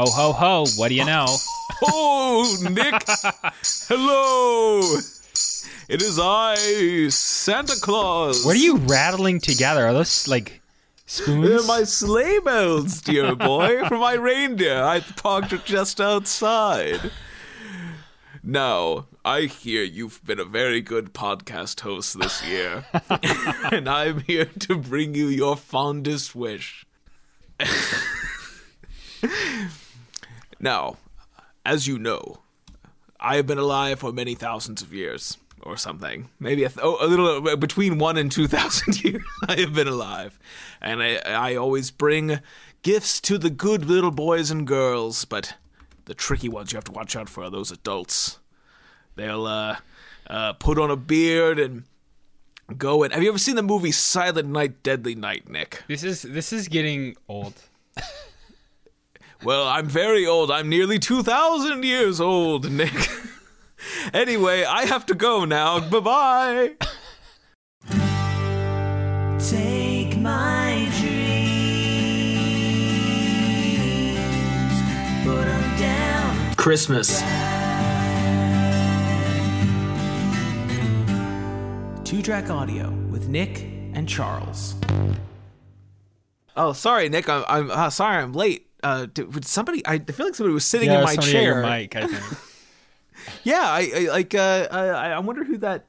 Ho ho ho! What do you know? Oh, Nick! Hello! It is I, Santa Claus. What are you rattling together? Are those like spoons? They're my sleigh bells, dear boy, for my reindeer. I parked just outside. Now, I hear you've been a very good podcast host this year, and I'm here to bring you your fondest wish. now, as you know, I have been alive for many thousands of years, or something. Maybe a, th- oh, a little between one and two thousand years. I have been alive, and I, I always bring gifts to the good little boys and girls. But the tricky ones you have to watch out for are those adults. They'll uh, uh, put on a beard and go and. Have you ever seen the movie Silent Night, Deadly Night, Nick? This is this is getting old. Well, I'm very old. I'm nearly 2,000 years old, Nick. anyway, I have to go now. Bye bye. Take my dreams, put 'em down. Christmas. Two track audio with Nick and Charles. Oh, sorry, Nick. I'm, I'm uh, sorry. I'm late. Uh, did, would somebody? I feel like somebody was sitting yeah, in my chair. your mic, I think. Yeah, I, I like. Uh, I, I wonder who that.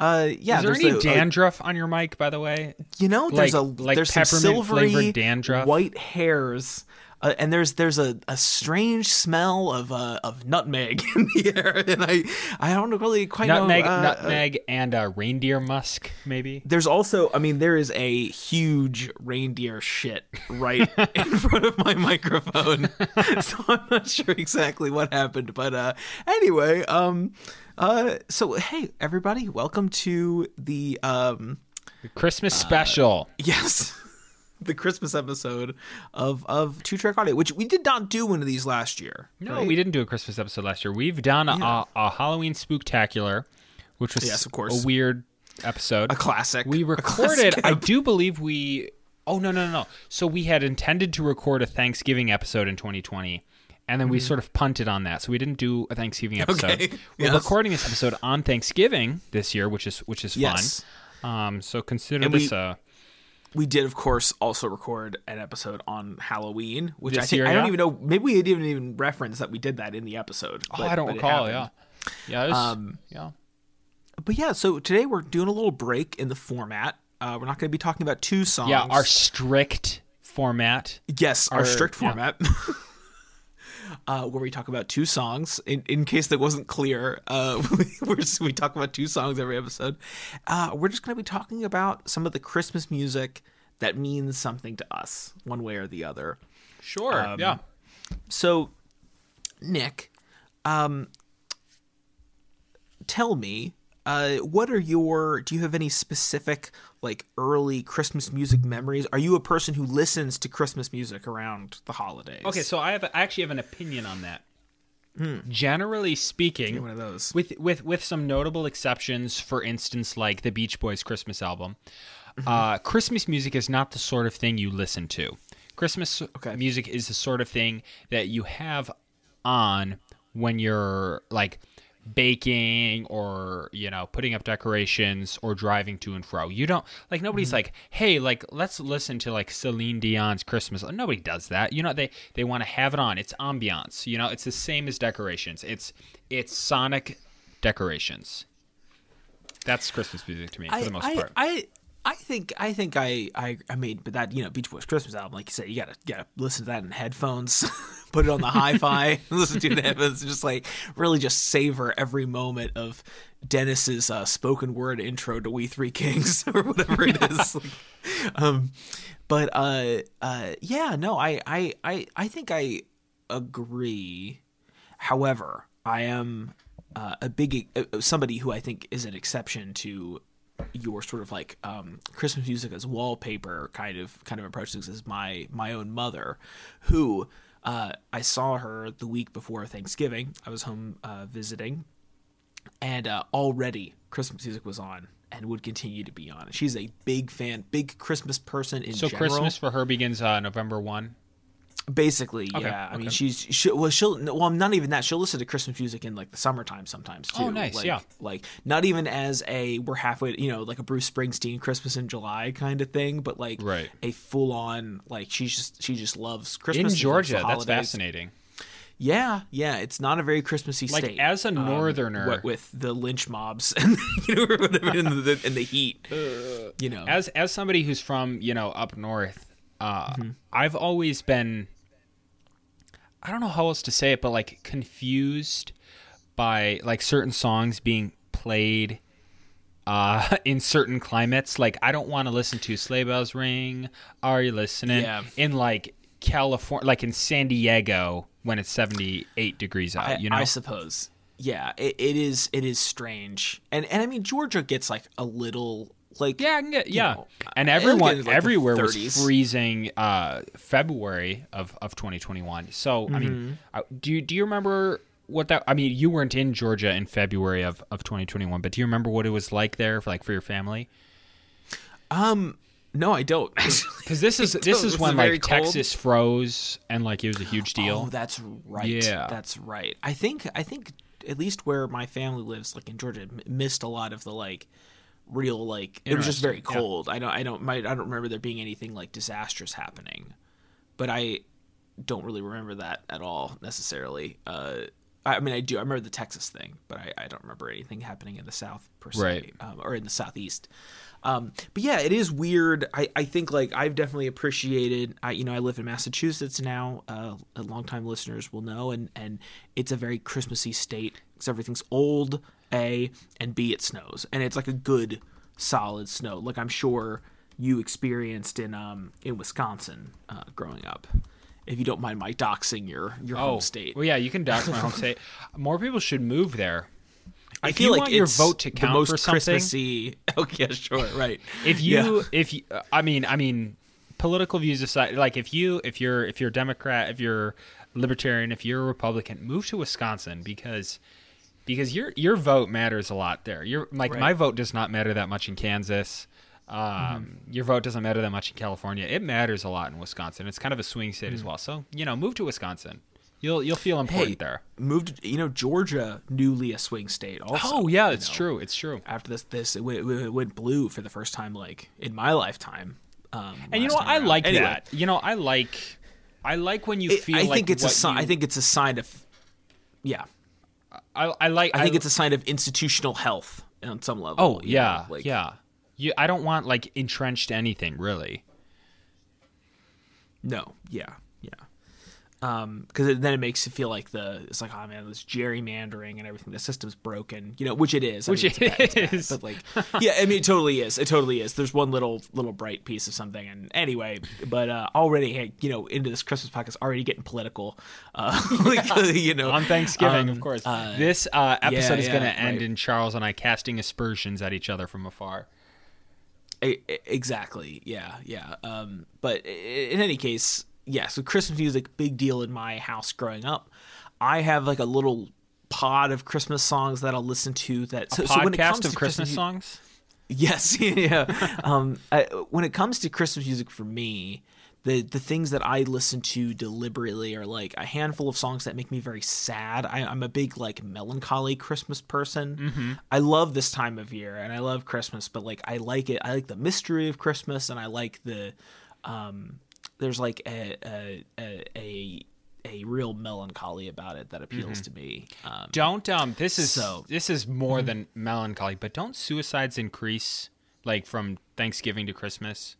Uh, yeah, is there any uh, dandruff on your mic, by the way? You know, there's Like- a like there's some silvery flavored dandruff? white hairs, uh, and there's there's a, a strange smell of uh, of nutmeg in the air, and I I don't really quite Nutmeg, know. uh, nutmeg, and uh, reindeer musk, maybe. There's also, I mean, there is a huge reindeer shit right in front of my microphone, so I'm not sure exactly what happened. But uh, anyway, um, uh, so hey everybody, welcome to the um, Christmas special. yes, the Christmas episode of of Two Track Audio, which we did not do one of these last year. No, right? we didn't do a Christmas episode last year. We've done a, a Halloween spooktacular, which was Yes, of course. a weird episode. A classic. We recorded. classic I do believe we. Oh no no no no! So we had intended to record a Thanksgiving episode in 2020, and then we sort of punted on that. So we didn't do a Thanksgiving episode. Mm-hmm. Okay, We're yes. recording this episode on Thanksgiving this year, which is which is Yes. fun. Um, so consider And this we- a We did, of course, also record an episode on Halloween, which I think year, I don't yeah? even know. Maybe we didn't even reference that we did that in the episode. Oh, but- I don't recall. Yeah, yeah, was, Um, yeah. But yeah, so today we're doing a little break in the format. Uh, we're not going to be talking about two songs. Yeah, our strict format. yes, our, our- strict yeah. Uh, where we talk about two songs. In, in case that wasn't clear, uh, we're, we talk about two songs every episode. Uh, we're just going to be talking about some of the Christmas music that means something to us, one way or the other. Sure. Um, yeah. So, Nick, um, tell me, uh, what are your? Do you have any specific like early Christmas music memories? Are you a person who listens to Christmas music around the holidays? Okay, so I have I actually have an opinion on that. Generally speaking, one of those. with with with some notable exceptions, for instance, like the Beach Boys Christmas album, uh, Christmas music is not the sort of thing you listen to. Christmas Okay. music is the sort of thing that you have on when you're like baking or you know putting up decorations or driving to and fro. You don't like nobody's mm-hmm. like hey like let's listen to like celine dion's christmas. Nobody does that. You know they they want to have it on. It's ambiance you know? It's the same as decorations. It's it's sonic decorations. That's christmas music to me for I, the most I, part. I, I think I think I, I I made but that you know Beach Boys Christmas album like you said you gotta gotta listen to that in headphones put it on the hi-fi listen to it headphones just like really just savor every moment of Dennis's uh, spoken word intro to We Three Kings or whatever it is Like, um but uh uh yeah no I I I I think I agree. However I am uh, a big uh, somebody who I think is an exception to your sort of like um, Christmas music as wallpaper kind of kind of approach this is my my own mother, who uh, I saw her the week before Thanksgiving. I was home uh, visiting, and uh, already Christmas music was on and would continue to be on. She's a big fan, big Christmas person in so general. christmas for her begins uh, november 1 Basically, Okay, yeah. I mean, she's she, well, she'll well, not even that. She'll listen to Christmas music in like the summertime sometimes too. Oh, nice, Like, yeah. Like not even as a we're halfway, you know, like a Bruce Springsteen Christmas in July kind of thing, but like Right. a full on like she's just she just loves Christmas In and Georgia, that's fascinating. Yeah, yeah. It's not a very Christmassy Like state. as a um, northerner, what with the lynch mobs and you know in the, in the heat, you know. as as somebody who's from you know up north, uh, Mm-hmm. I've always been. I don't know how else to say it, but like confused by like certain songs being played uh in certain climates like i don't want to listen to sleigh bells ring are you listening Yeah. in like california like in san diego when it's 78 degrees out I, you know I suppose. Yeah, it, it is. It is strange, and and I mean Georgia gets like a little like Yeah, I can get yeah. know, and I- I everyone like, everywhere was freezing uh February of of 2021. So, I Mm-hmm. mean, do you do you remember what that I mean, you weren't in Georgia in February of of 2021, but do you remember what it was like there for like for your family? Um, no, I don't. Cuz this is this is when it very like cold? Texas froze and like it was a huge deal. Oh, that's right. Yeah. that's right. I think I think at least where my family lives, like in Georgia, missed a lot of the like real like it was just very Interesting, yeah. cold. I don't I don't my, I don't remember there being anything like disastrous happening, but I don't really remember that at all necessarily. Uh, I I mean, I do. I remember the Texas thing, but I, I don't remember anything happening in the South per se, Right. um, or in the Southeast. Um, but yeah, it is weird. I, I think like I've definitely appreciated. I you know I live in Massachusetts now. Uh, longtime listeners will know, and and it's a very Christmassy state because everything's old. A and B, it snows, and it's like a good solid snow. Like I'm sure you experienced in um in Wisconsin uh, growing up. If you don't mind my doxing your your home state, Oh, Well, yeah, you can dox my home state. More people should move there. I if feel you like want your vote to the count most for something, Christmassy. Oh yeah, sure, right. if you Yeah. if you, I mean I mean political views aside like if you if you're if you're a Democrat if you're libertarian if you're a Republican move to Wisconsin because because your your vote matters a lot there your like Right. my vote does not matter that much in Kansas um, your vote doesn't matter that much in California it matters a lot in Wisconsin it's kind of a swing state as well so you know move to Wisconsin you'll you'll feel important Hey, there moved. You know, Georgia newly a swing state. Also, oh yeah it's know. true it's true After this, this it went, it went blue for the first time, like in my lifetime. Um, and you know what I around. like Anyway, that you know I like I like when you it- feel I like think it's a sign. you- I think it's a sign of. Yeah, I, I like. I think it's a sign of institutional health on some level. Oh yeah, know, like, yeah. You, I don't want like entrenched anything really. No, yeah, yeah. Um, because then it makes it feel like the it's like oh man, this gerrymandering and everything. The system's broken, you know, which it is. I Which mean, it bad- it's bad, but like, yeah, I mean, it totally is. It totally is. There's one little little bright piece of something, and anyway, but uh, already, hey, you know, into this Christmas podcast, already getting political. Uh, like, you know, On Thanksgiving, um, of course. uh, this uh, episode is yeah, going to end right. in Charles and I casting aspersions at each other from afar. Exactly. Yeah, yeah. Um, but in any case, yeah. So Christmas music, big deal in my house growing up. I have like a little pod of Christmas songs that I'll listen to. That so, so when it comes of to Christmas mu- songs. Yes, yeah. um, I, when it comes to Christmas music for me, the the things that I listen to deliberately are like a handful of songs that make me very sad. I, I'm a big like melancholy Christmas person. I love this time of year and I love Christmas, but like I like it. I like the mystery of Christmas and I like the um. There's like a a a. a a real melancholy about it that appeals to me. Um, Don't um. This is So- this is more than melancholy, but don't suicides increase like from Thanksgiving to Christmas?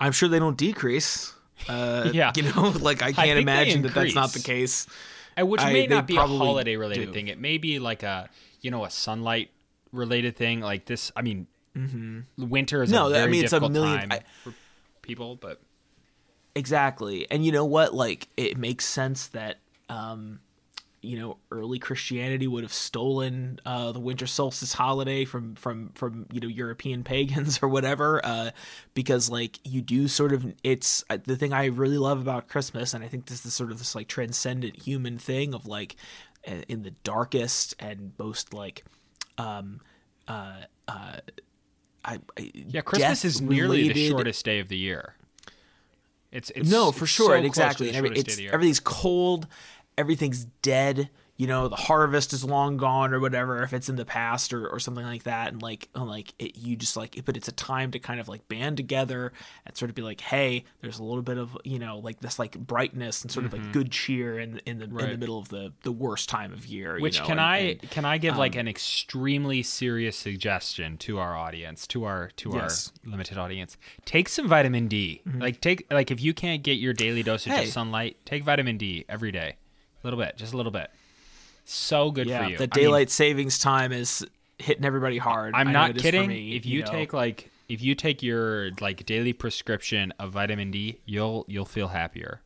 I'm sure they don't decrease. Uh, Yeah. you know, like I can't they imagine that that's not the case. And which may they not be a holiday related do. thing. It may be like a you know a sunlight related thing. Like this. I mean, winter is No, a I mean, it's a million- time I- people, but Exactly. And you know what? Like it makes sense that um you know, early Christianity would have stolen uh, the winter solstice holiday from from from you know European pagans or whatever, uh, because like you do sort of it's uh, the thing I really love about Christmas, and I think this is sort of this like transcendent human thing of like uh, in the darkest and most like um uh uh I, I yeah, Christmas is nearly the shortest day of the year. It's, it's no, for it's sure, so exactly. And every, it's day of the year. everything's cold, everything's dead. You know, the harvest is long gone or whatever. If it's in the past or, or something like that, and like and like it, you just like, but it's a time to kind of like band together and sort of be like, hey, there's a little bit of you know like this like brightness and sort of like good cheer in in the in the Mm-hmm. Middle of the the worst time of year. you Which know, can and- I and- can I give um, like an extremely serious suggestion to our audience, to our to Yes. our limited audience? Take some vitamin D. Like take like if you can't get your daily dosage Hey. of sunlight, take vitamin D every day. A little bit, just a little bit. So good yeah, for you. the I mean, daylight savings time is hitting everybody hard. I'm not it is for kidding. me, if you, know. take like if you take your like daily prescription of vitamin D, you'll you'll feel happier,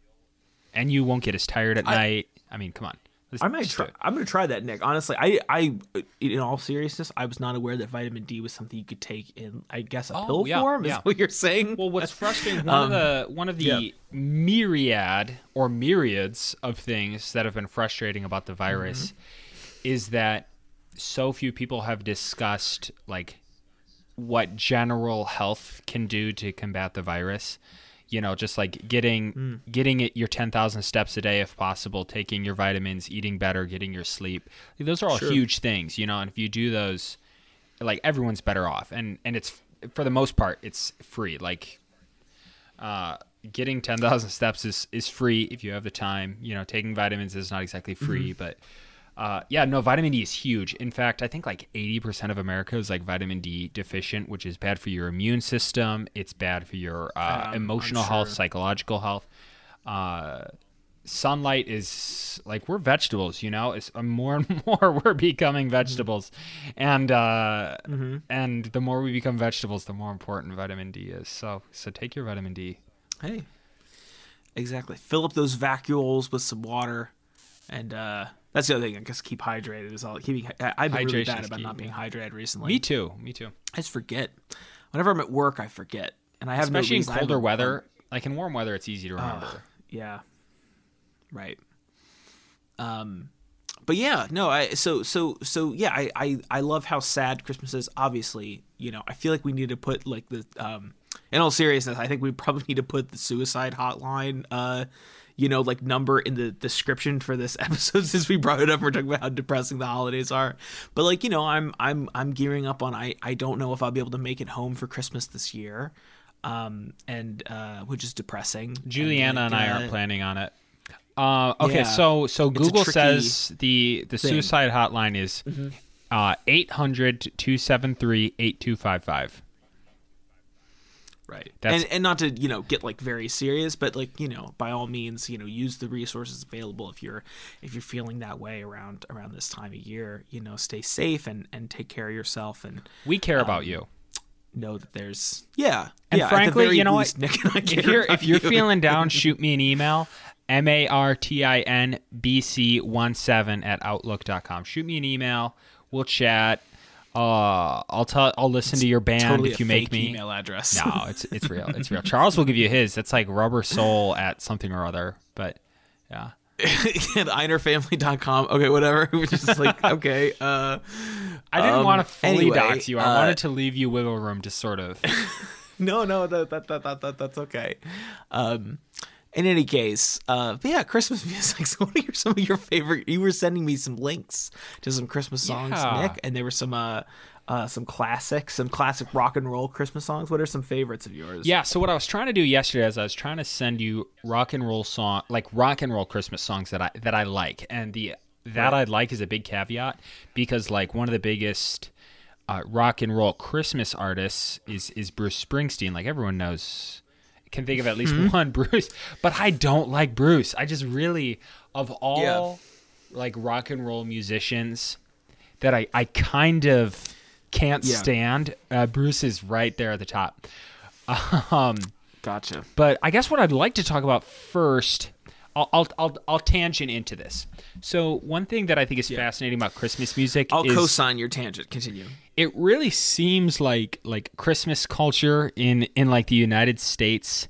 and you won't get as tired at night. I mean, come on. I might try. It. I'm gonna try that, Nick. Honestly, I, I, in all seriousness, I was not aware that vitamin D was something you could take in, I guess, a Oh, pill yeah, form. Is yeah. what you're saying? Well, what's frustrating one of the one of the Um, yeah. myriad or myriads of things that have been frustrating about the virus Mm-hmm. is that so few people have discussed like what general health can do to combat the virus. You know, just like getting Mm. getting it your ten thousand steps a day if possible, taking your vitamins, eating better, getting your sleep. Those are all Sure. huge things, you know. And if you do those, like everyone's better off, and and it's for the most part it's free. Like uh, getting 10,000 steps is, is free if you have the time. You know, taking vitamins is not exactly free, Mm-hmm. but uh, yeah, no, vitamin D is huge. In fact, I think like 80% of America is like vitamin D deficient, which is bad for your immune system. It's bad for your uh, Um, emotional I'm health, psychological health. Uh, sunlight is like we're vegetables, you know. It's uh, more and more we're becoming vegetables, and uh, and the more we become vegetables, the more important vitamin D is. So so take your vitamin D. hey, exactly. Fill up those vacuoles with some water, and uh, that's the other thing. I guess keep hydrated is all. Keeping. I've been really bad about key, not being hydrated recently. Me too. Me too. I just forget. Whenever I'm at work, I forget, and I have no Especially in reason- I have colder weather. Like in warm weather, it's easy to remember. Yeah. Right. Um but yeah, no, I so so so yeah, I I I love how sad Christmas is. Obviously, you know, I feel like we need to put like the um in all seriousness, I think we probably need to put the suicide hotline uh you know, like number in the description for this episode since we brought it up. We're talking about how depressing the holidays are. But like, you know, I'm I'm I'm gearing up on I I don't know if I'll be able to make it home for Christmas this year. Um and uh which is depressing. Juliana and, like, I uh, aren't planning on it. Uh, okay, Yeah. so so Google says the the thing. Mm-hmm. suicide hotline is uh 800-273-8255. Right. That's- and and not to, you know, get like very serious, but like, you know, by all means, you know, use the resources available if you're if you're feeling that way around around this time of year, you know, stay safe and and take care of yourself and We care about um, you. know that there's yeah. And yeah, frankly, you know least, what? Nick and I care If you're if you're you. feeling down, shoot me an email. M A R T I N B C 17 at outlook.com. Shoot me an email. We'll chat. Uh, I'll tell. I'll listen to your band totally if you make fake me. email address. No, it's it's real. It's real. Charles will give you his. That's like rubber soul at something or other. But yeah. einerfamily.com. Okay, whatever. We're just like, okay, uh I didn't Um, want to fully anyway, dox you. I uh, wanted to leave you wiggle room to sort of. no, no, that, that, that, that, that that's okay. Um, in any case, uh, but yeah, Christmas music. So what are your, some of your favorite? You were sending me some links to some Christmas songs, Yeah. Nick, and there were some uh, uh, some classics, some classic rock and roll Christmas songs. What are some favorites of yours? Yeah, so what I was trying to do yesterday is I was trying to send you rock and roll song like rock and roll Christmas songs that I that I like. And the that I like is a big caveat because like one of the biggest uh, rock and roll Christmas artists is is Bruce Springsteen. Like everyone knows can think of at least one Bruce, but I don't like Bruce. I just really of all like rock and roll musicians that I I kind of can't Yeah. stand. Uh, Bruce is right there at the top. Um, gotcha. but I guess what I'd like to talk about first, I'll I'll I'll, I'll tangent into this. So one thing that I think is fascinating about Christmas music I'll is co-sign your tangent. Continue. it really seems like like Christmas culture in in like the United States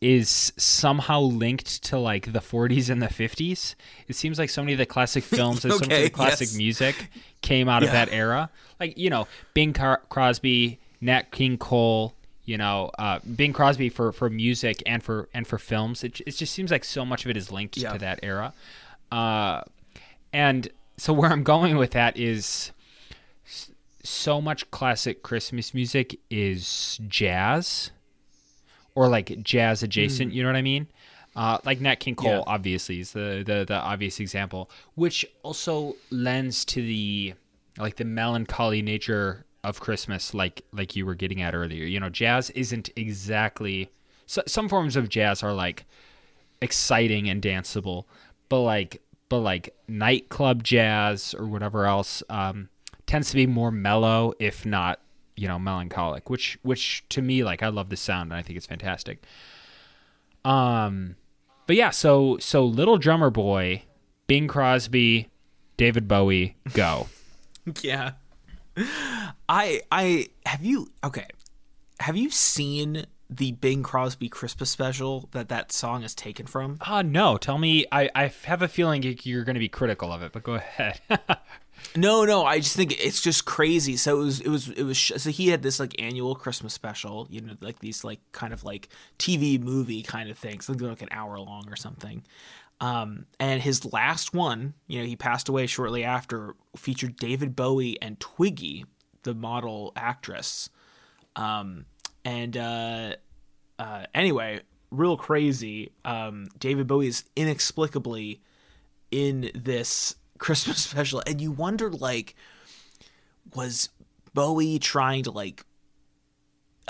is somehow linked to like the 40s and the 50s. It seems like so many of the classic films and so much of the classic yes. music came out of that era. Like, you know, Bing Car- Crosby, Nat King Cole, You know, uh, Bing Crosby for, for music and for and for films. It, it just seems like so much of it is linked Yeah. to that era. Uh, and so where I'm going with that is so much classic Christmas music is jazz or like jazz adjacent. You know what I mean? Uh, like Nat King Cole, Yeah. obviously, is the, the the obvious example, which also lends to the like the melancholy nature of Christmas, like like you were getting at earlier. You know, jazz isn't exactly. So, some forms of jazz are like exciting and danceable, but like but like nightclub jazz or whatever else um, tends to be more mellow, if not you know melancholic. Which which to me like I love the sound and I think it's fantastic. Um, but yeah, so so Little Drummer Boy, Bing Crosby, David Bowie, go. Yeah. I I have you okay. Have you seen the Bing Crosby Christmas special that that song is taken from? Uh no, tell me. I I have a feeling you're going to be critical of it, but go ahead. No, no, I just think it's just crazy. So it was, it was, it was. So he had this like annual Christmas special, you know, like these like kind of like TV movie kind of things, like like an hour long or something. Um, and his last one, you know, he passed away shortly after, featured David Bowie and Twiggy, the model actress. Um, and uh, uh, anyway, real crazy. Um, David Bowie is inexplicably in this Christmas special, and you wonder like, was Bowie trying to like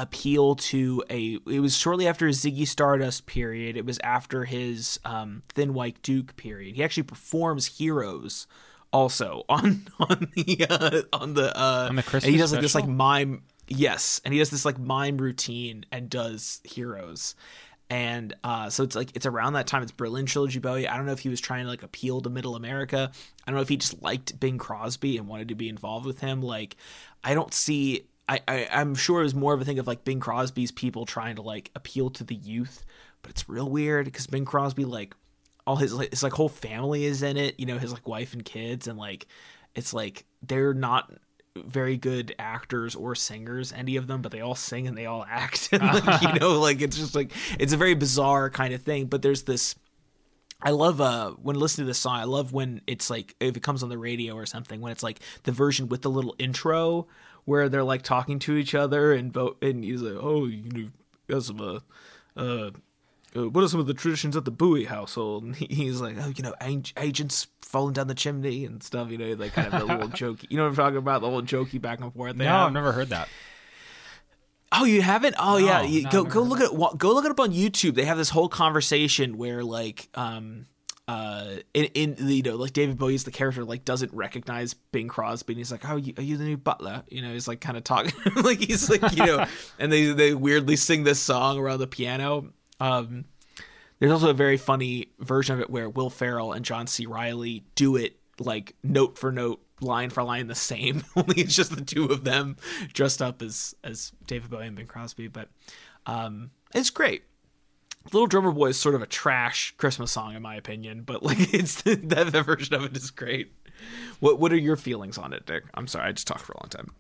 appeal to a? It was shortly after his Ziggy Stardust period. It was after his um, Thin White Duke period. He actually performs Heroes also on on the uh, on the uh, On the and he does like this like mime yes and he does this like mime routine and does heroes and uh, so it's like it's around that time it's berlin trilogy bowie i don't know if he was trying to like appeal to middle america i don't know if he just liked bing crosby and wanted to be involved with him like i don't see I, I i'm sure it was more of a thing of like bing crosby's people trying to like appeal to the youth but it's real weird because bing crosby like all his like his like whole family is in it you know his like wife and kids and like it's like they're not very good actors or singers any of them but they all sing and they all act and like you know like it's just like it's a very bizarre kind of thing but there's this I love uh when listening to this song. I love when it's like if it comes on the radio or something when it's like the version with the little intro where they're like talking to each other and vote and he's like, oh, you know, some uh, uh, uh, what are some of the traditions at the Bowie household? And he's like, oh, you know, ag- agents falling down the chimney and stuff. You know, like kind of the little jokey. You know what I'm talking about? The little jokey back and forth. They no, have. I've never heard that. Oh, you haven't? Oh, yeah. You, no, go go look at wa- go look it up on YouTube. They have this whole conversation where like um uh in, in the, you know like David Bowie's the character like doesn't recognize Bing Crosby and he's like, "Oh, you, are you the new butler?" You know, he's like kind of talking like he's like you know, and they they weirdly sing this song around the piano. Um, there's also a very funny version of it where Will Ferrell and John C. Reilly do it like note for note, line for line, the same. Only it's just the two of them dressed up as as David Bowie and Bing Crosby. But um, it's great. Little Drummer Boy is sort of a trash Christmas song, in my opinion, but like it's that version of it is great. What What are your feelings on it, Dick? I'm sorry, I just talked for a long time.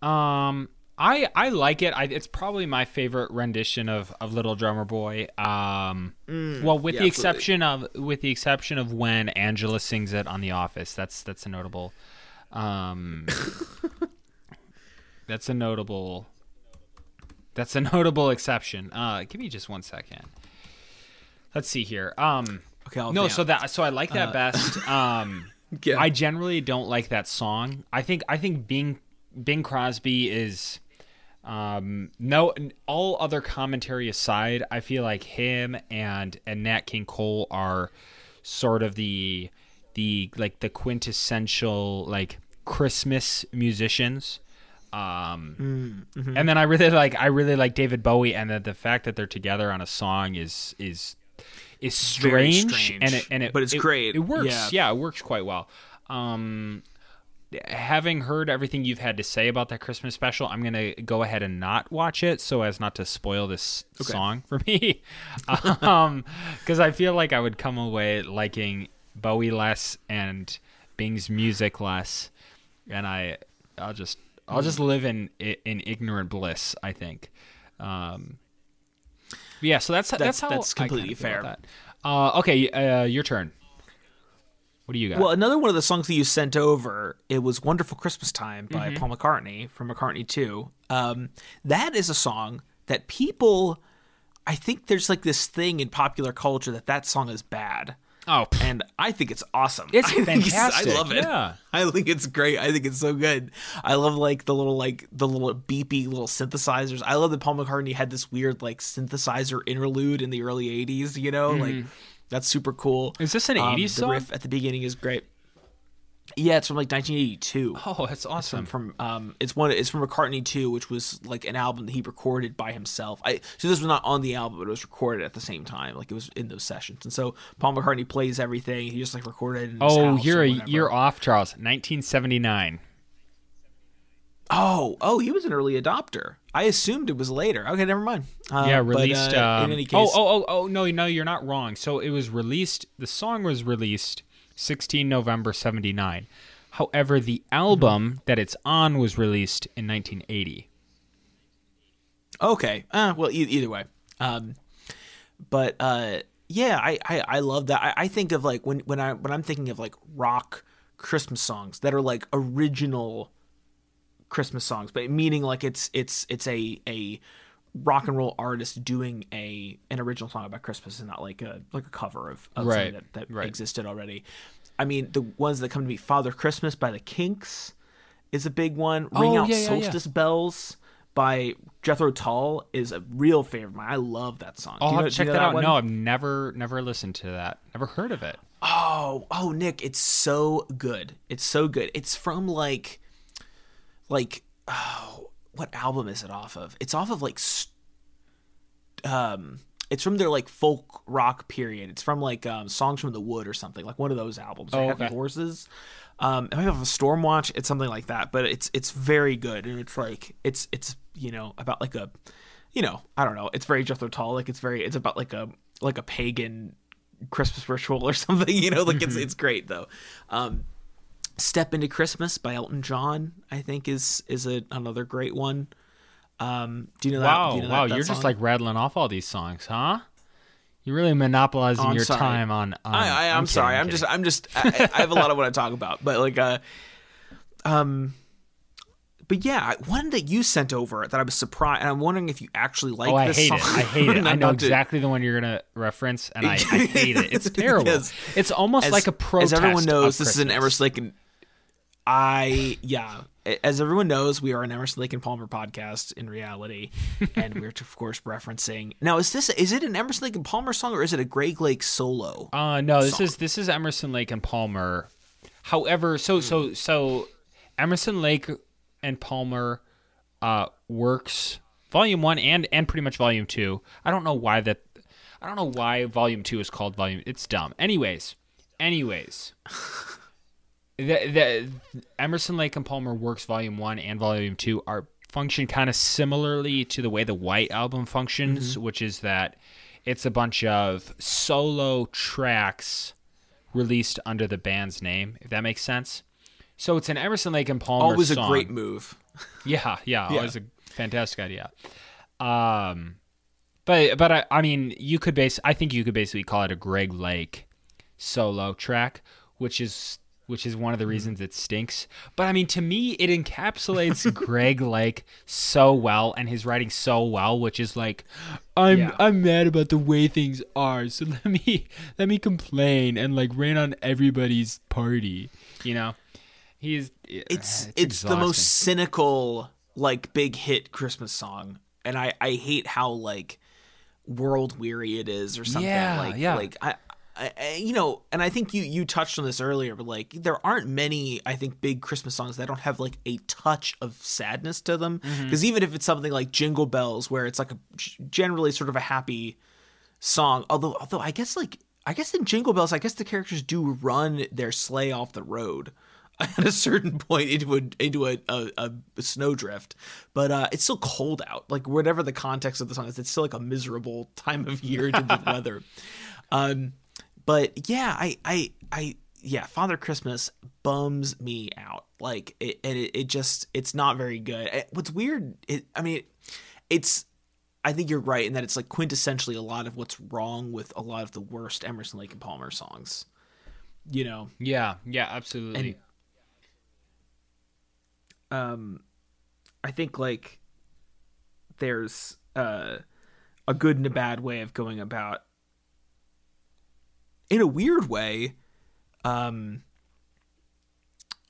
Um, I I like it. I, it's probably my favorite rendition of, of Little Drummer Boy. Um, well, with yeah, the absolutely. exception of with the exception of when Angela sings it on The Office. That's that's a notable. Um, that's a notable. That's a notable exception. Uh, give me just one second. Let's see here. Um, Okay, I'll no, vamp. so that so I like that best. Um, Yeah. I generally don't like that song. I think I think Bing Bing Crosby is um no all other commentary aside, I feel like him and and Nat King Cole are sort of the the like the quintessential like Christmas musicians. Um and then I really like I really like David Bowie and the, the fact that they're together on a song is is is strange, strange, and it and it but it's it- great. It works. Yeah. Yeah. it works quite well. Um having heard everything you've had to say about that Christmas special, I'm gonna go ahead and not watch it so as not to spoil this song for me. um, because I feel like I would come away liking Bowie less and Bing's music less, and I, I'll just, I'll just live in in ignorant bliss. I think. Um, yeah, so that's that's, That's- how that's I kinda completely fair. That. Uh, okay, uh, your turn. What do you got? Well, another one of the songs that you sent over, it was "Wonderful Christmas Time" by Mm-hmm. Paul McCartney from McCartney Two. Um, that is a song that people, I think, there's like this thing in popular culture that that song is bad, oh, pff, and I think it's awesome. It's I think fantastic, I love it. yeah. I think it's great. I think it's so good. I love like the little like the little beepy little synthesizers. I love that Paul McCartney had this weird like synthesizer interlude in the early '80s. You know, like that's super cool. Mm-hmm. Is this an Um, 80s the song? riff at the beginning is great. Yeah, it's from like 1982. oh, that's awesome. From um, it's one. It's from McCartney 2, which was like an album that he recorded by himself. I so this was not on the album, but it was recorded at the same time. Like it was in those sessions. And so Paul McCartney plays everything. He just like recorded. In his oh, house you're a, you're off, Charles. 1979. Oh, oh, he was an early adopter. I assumed it was later. Okay, never mind. Uh, yeah, but, released. uh, um, in any case, oh, oh, oh, oh, no, no, you're not wrong. So it was released. The song was released 16 November 79. However, the album that it's on was released in 1980. Okay. Uh, well, e- either way. Um, but uh, yeah, I, I, I love that. I, I think of like when when I when I'm thinking of like rock Christmas songs that are like original Christmas songs, but meaning like it's it's it's a a rock and roll artist doing a an original song about Christmas and not like a like a cover of, of Right, something that, that right. existed already. I mean, the ones that come to me, Father Christmas by the Kinks is a big one. Oh, Ring Oh, Out yeah, yeah, yeah. Solstice Bells by Jethro Tull is a real favorite of mine. I love that song. I'll you know- check know that out. one? No, I've never never listened to that. Never heard of it. Oh, oh, Nick, it's so good. It's so good. It's from like, like, oh, what album is it off of? It's off of like, um, it's from their like folk rock period. It's from like um, Songs from the Wood or something, like one of those albums. Oh, Heavy okay. Horses. Um, it might have a Stormwatch. It's something like that, but it's it's very good, and it's like it's it's you know about like a, you know, I don't know. It's very Jethro Tull. Like it's very it's about like a like a pagan Christmas ritual or something. You know, like Mm-hmm. it's it's great though. Um, Step into Christmas by Elton John, I think is is a, another great one. Um, do you know that? Wow, do you know wow, that, that you're just like rattling off all these songs, huh? You're really monopolizing Oh, your sorry. time on. on I, I, I'm, sorry. kidding, I'm just. I'm just, I, I have a lot of what I talk about, but like, uh, um, but yeah, one that you sent over that I was surprised, and I'm wondering if you actually like Oh, I this hate song. it. I hate it. I know to- exactly the one you're gonna reference, and I, I hate it. It's terrible. Yes. It's almost As- like a protest. As everyone knows, this is an Christmas. Emerson Lake and I, yeah. As everyone knows, we are an Emerson Lake and Palmer podcast in reality, and we're of course referencing. Now, is this is it an Emerson Lake and Palmer song or is it a Greg Lake solo? Uh, no, this song. is this is Emerson Lake and Palmer. However, so so so Emerson Lake and Palmer uh, works volume one and and pretty much volume two. I don't know why that. I don't know why volume two is called volume. It's dumb. Anyways, anyways. The, the Emerson Lake and Palmer Works Volume One and Volume Two are function kind of similarly to the way the White album functions, which is that it's a bunch of solo tracks released under the band's name. If that makes sense. So it's an Emerson Lake and Palmer Always song. a great move. Yeah, yeah, Yeah. always a fantastic idea. Um, but but I, I mean, you could base. I think you could basically call it a Greg Lake solo track, which is which is one of the Hmm. reasons it stinks. But I mean, to me, it encapsulates Greg Lake so well and his writing so well, which is like, I'm Yeah. I'm mad about the way things are, so let me let me complain and like rain on everybody's party. You know, he's It's it's it's, the most cynical like big hit Christmas song, and I I hate how like world weary it is or something. Yeah, like yeah. like I. You know, and I think you you touched on this earlier, but like there aren't many I think big Christmas songs that don't have like a touch of sadness to them. Mm-hmm. Because even if it's something like Jingle Bells, where it's like a generally sort of a happy song, although although I guess like I guess in Jingle Bells, I guess the characters do run their sleigh off the road at a certain point into a into a, a, a snowdrift, but uh, it's still cold out. Like whatever the context of the song is, it's still like a miserable time of year to of weather. Um, but yeah, I I I yeah, Father Christmas bums me out. Like it, and it, it just it's not very good. Eh, What's weird? It, I mean, it's I think you're right in that it's like quintessentially a lot of what's wrong with a lot of the worst Emerson Lake and Palmer songs. You know, Yeah, yeah, absolutely. um I think like there's uh a good and a bad way of going about in a weird way um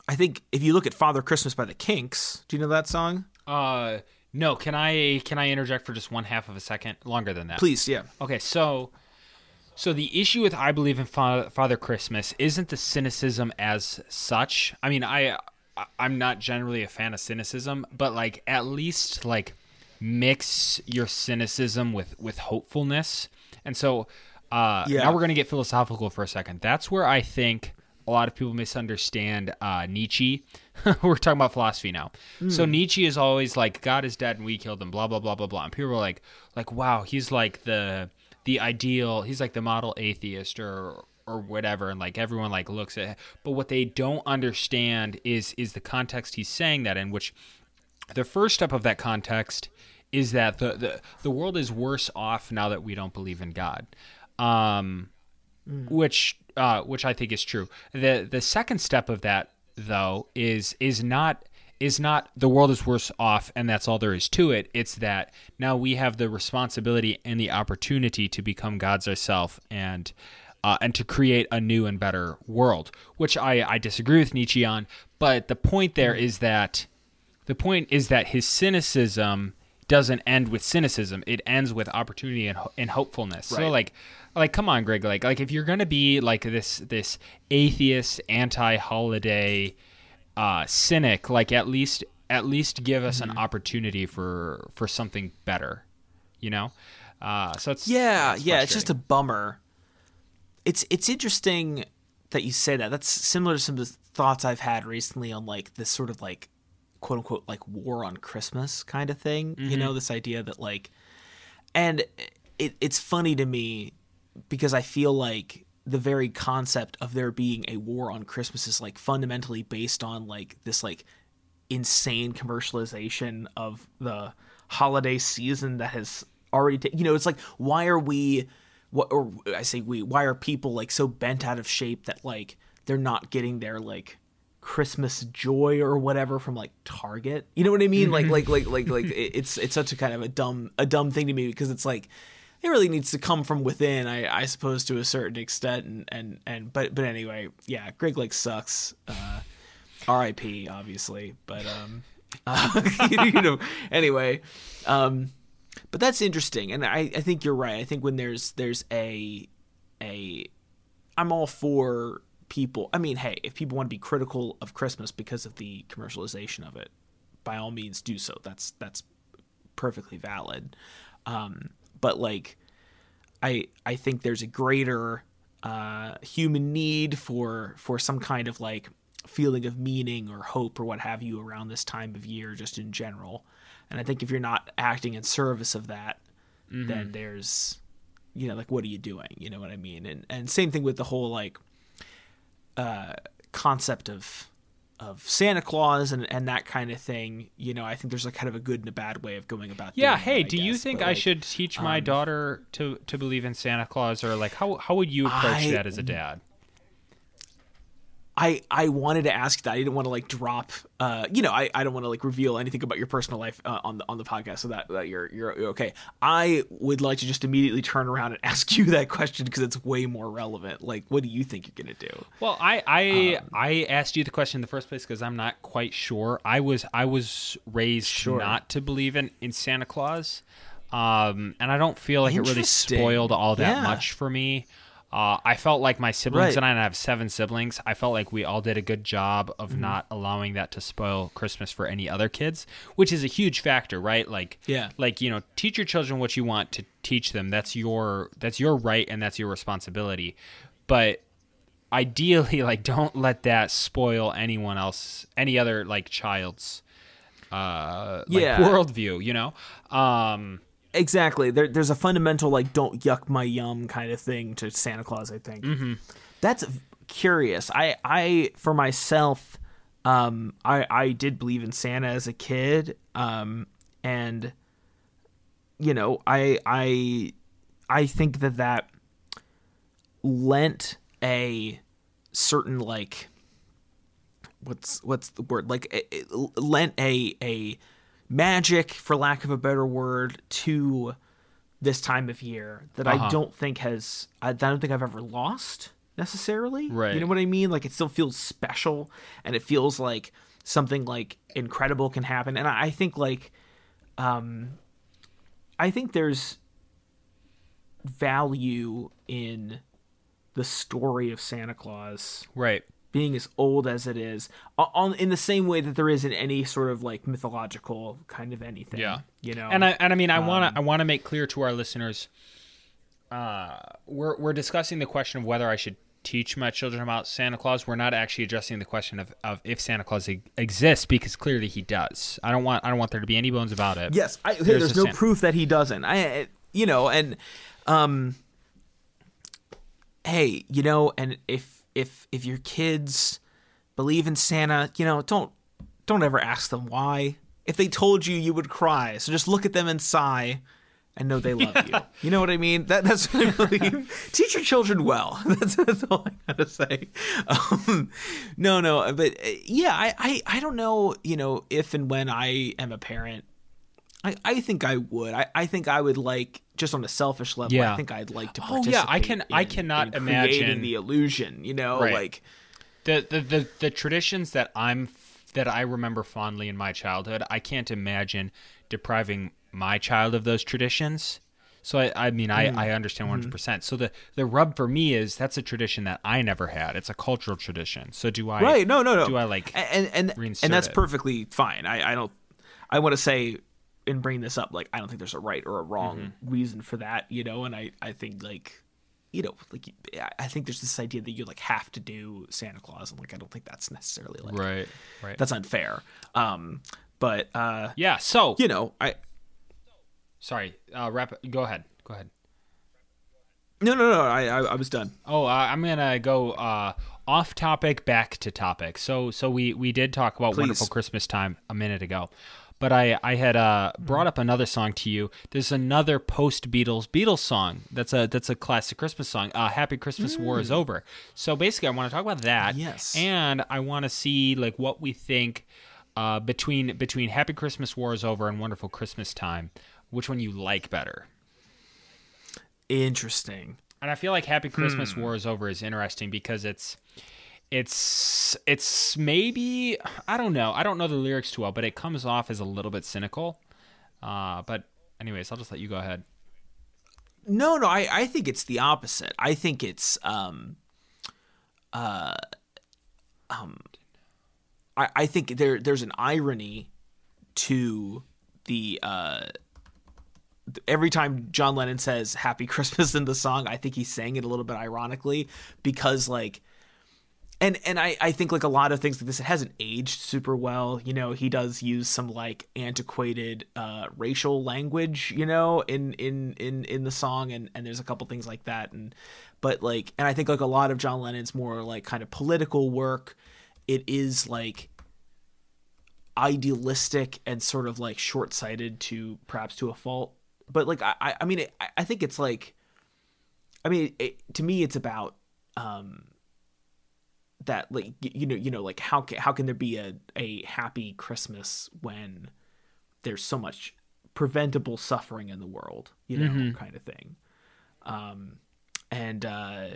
I think if you look at Father Christmas by the Kinks, do you know that song? uh no, can I can I interject for just one half of a second? Longer than that. Please, yeah. Okay, so so the issue with I believe in Fa- Father Christmas isn't the cynicism as such. I mean, I I- I'm not generally a fan of cynicism, but like at least like mix your cynicism with with hopefulness. And so uh Yeah. now we're going to get philosophical for a second. That's where I think a lot of people misunderstand uh, Nietzsche. We're talking about philosophy now. So Nietzsche is always like God is dead and we killed him, blah blah blah blah blah. And people are like, like wow, he's like the the ideal. He's like the model atheist or or whatever. And like everyone like looks at. But what they don't understand is is the context he's saying that in, which the first step of that context is that the, the the world is worse off now that we don't believe in God, um, which uh, which I think is true. the The second step of that though is is not is not the world is worse off and that's all there is to it. It's that now we have the responsibility and the opportunity to become gods ourselves and. Uh, and to create a new and better world, which I, I disagree with Nietzsche on. But the point there is that the point is that his cynicism doesn't end with cynicism it ends with opportunity and, ho- and hopefulness so like like come on greg like like if you're gonna be like this this atheist anti-holiday uh cynic like at least at least give us Mm-hmm. an opportunity for for something better you know uh so it's Yeah, it's yeah, it's just a bummer. It's it's interesting that you say that. That's similar to some of the thoughts I've had recently on like this sort of like quote unquote like war on Christmas kind of thing. You know, this idea that like and it, it's funny to me because I feel like the very concept of there being a war on Christmas is like fundamentally based on like this like insane commercialization of the holiday season that has already ta- you know it's like why are we what or I say we why are people like so bent out of shape that like they're not getting their like Christmas joy or whatever from like Target. You know what I mean? Like mm-hmm. like like like like it's it's such a kind of a dumb a dumb thing to me because it's like it really needs to come from within, I, I suppose, to a certain extent. And, and, and but but anyway, yeah, Greg Lake sucks. Uh, R.I.P. Obviously, but um, uh, you know, anyway, um, but that's interesting, and I, I think you're right. I think when there's there's a a I'm all for people. I mean, hey, if people want to be critical of Christmas because of the commercialization of it, by all means do so. That's that's perfectly valid. Um, but like, I I think there's a greater uh, human need for for some kind of like feeling of meaning or hope or what have you around this time of year, just in general. And I think if you're not acting in service of that, then there's you know like what are you doing? You know what i mean? And and same thing with the whole like uh concept of of santa claus and and that kind of thing you know i think there's a kind of a good and a bad way of going about yeah hey that, do you think But, i should teach my um, daughter to to believe in santa claus or like how how would you approach I- that as a dad I I wanted to ask that. I didn't want to like drop. Uh, you know, I, I don't want to like reveal anything about your personal life uh, on the on the podcast, so that, that you're, you're okay. I would like to just immediately turn around and ask you that question because it's way more relevant. Like, what do you think you're gonna do? Well, I I Um, I asked you the question in the first place because I'm not quite sure. I was I was raised Sure. not to believe in in Santa Claus, um, and I don't feel like it really spoiled all that Yeah. much for me. Uh, I felt like my siblings Right. and I, and I have seven siblings. I felt like we all did a good job of Mm-hmm. not allowing that to spoil Christmas for any other kids, which is a huge factor, right? Like, Yeah. like you know, teach your children what you want to teach them. That's your that's your right and that's your responsibility. But ideally like don't let that spoil anyone else any other like child's uh like Yeah. worldview you know um Exactly. There, there's a fundamental like "don't yuck my yum" kind of thing to Santa Claus. I think mm-hmm. that's curious. I, I for myself, um, I, I did believe in Santa as a kid, um, and you know, I I I think that that lent a certain like what's what's the word like it, it lent a a magic for lack of a better word to this time of year that Uh-huh. I don't think has I don't think I've ever lost necessarily. Right. You know what I mean? Like it still feels special and it feels like something like incredible can happen. And I, I think like um I think there's value in the story of Santa Claus Right. Being as old as it is on in the same way that there is in any sort of like mythological kind of anything Yeah. you know And I and I mean I want Um, to I want to make clear to our listeners uh we're we're discussing the question of whether I should teach my children about Santa Claus. We're not actually addressing the question of, of if Santa Claus e- exists because clearly he does. I don't want I don't want there to be any bones about it. yes I, There's there's no Santa- proof that he doesn't i I- you know and um hey you know and if if if your kids believe in santa you know don't don't ever ask them why. If they told you you would cry. So just look at them and sigh and know they love you. You know what i mean? That, that's what i believe. Teach your children well. That's, that's all i gotta say. Um, no no but uh, yeah I, I i don't know you know if and when i am a parent. I, I think I would. I, I think I would like just on a selfish level. Yeah. I think I'd like to. participate. Oh, yeah, I can- I in- cannot in creating imagine- the illusion. You know, Right. like the, the the the traditions that I'm that I remember fondly in my childhood, I can't imagine depriving my child of those traditions. So I, I mean, I, Hmm. I understand Mm-hmm. 100. percent So the the rub for me is that's a tradition that I never had. It's a cultural tradition. So do I? right? No, no, no. Do I like? and and and, and that's it? perfectly fine. I I don't. I want to say and bringing this up. Like I don't think there's a right or a wrong Mm-hmm. reason for that. You know, and I I think like. You know, like I- I think there's this idea that you like have to do Santa Claus, and like I don't think that's necessarily like Right. Right. that's unfair. Um, but uh, yeah. So you know, I sorry. Uh, wrap. Go ahead. Go ahead. no no no, I I, I was done. Oh, uh, I'm gonna go uh, off topic, back to topic. So, so we we did talk about Please. wonderful Christmas time a minute ago, but I I had uh, brought up another song to you. There's another post Beatles Beatles song that's a that's a classic Christmas song. Uh, Happy Christmas, War is over. So basically, I want to talk about that. Yes. and I want to see like what we think uh, between between Happy Christmas, War is over, and Wonderful Christmas Time. Which one you like better? Interesting. and I feel like Happy Christmas Hmm. War is over is interesting because it's it's it's maybe I don't know I don't know the lyrics too well, but it comes off as a little bit cynical. Uh, but anyways, I'll just let you go ahead. No, no, I, I think it's the opposite. I think it's um uh um I, I think there there's an irony to the uh every time John Lennon says happy Christmas in the song, I think he's saying it a little bit ironically because like and and I, I think like a lot of things like this it hasn't aged super well you know he does use some like antiquated uh racial language you know in in in in the song and and there's a couple things like that and but like and i think like a lot of john lennon's more like kind of political work. It is like idealistic and sort of like short-sighted to perhaps to a fault. But like i I- mean it, I- i think it's like i mean it, to me it's about um that like you know you know like how can, how can there be a a happy christmas when there's so much preventable suffering in the world you know kind of thing um and uh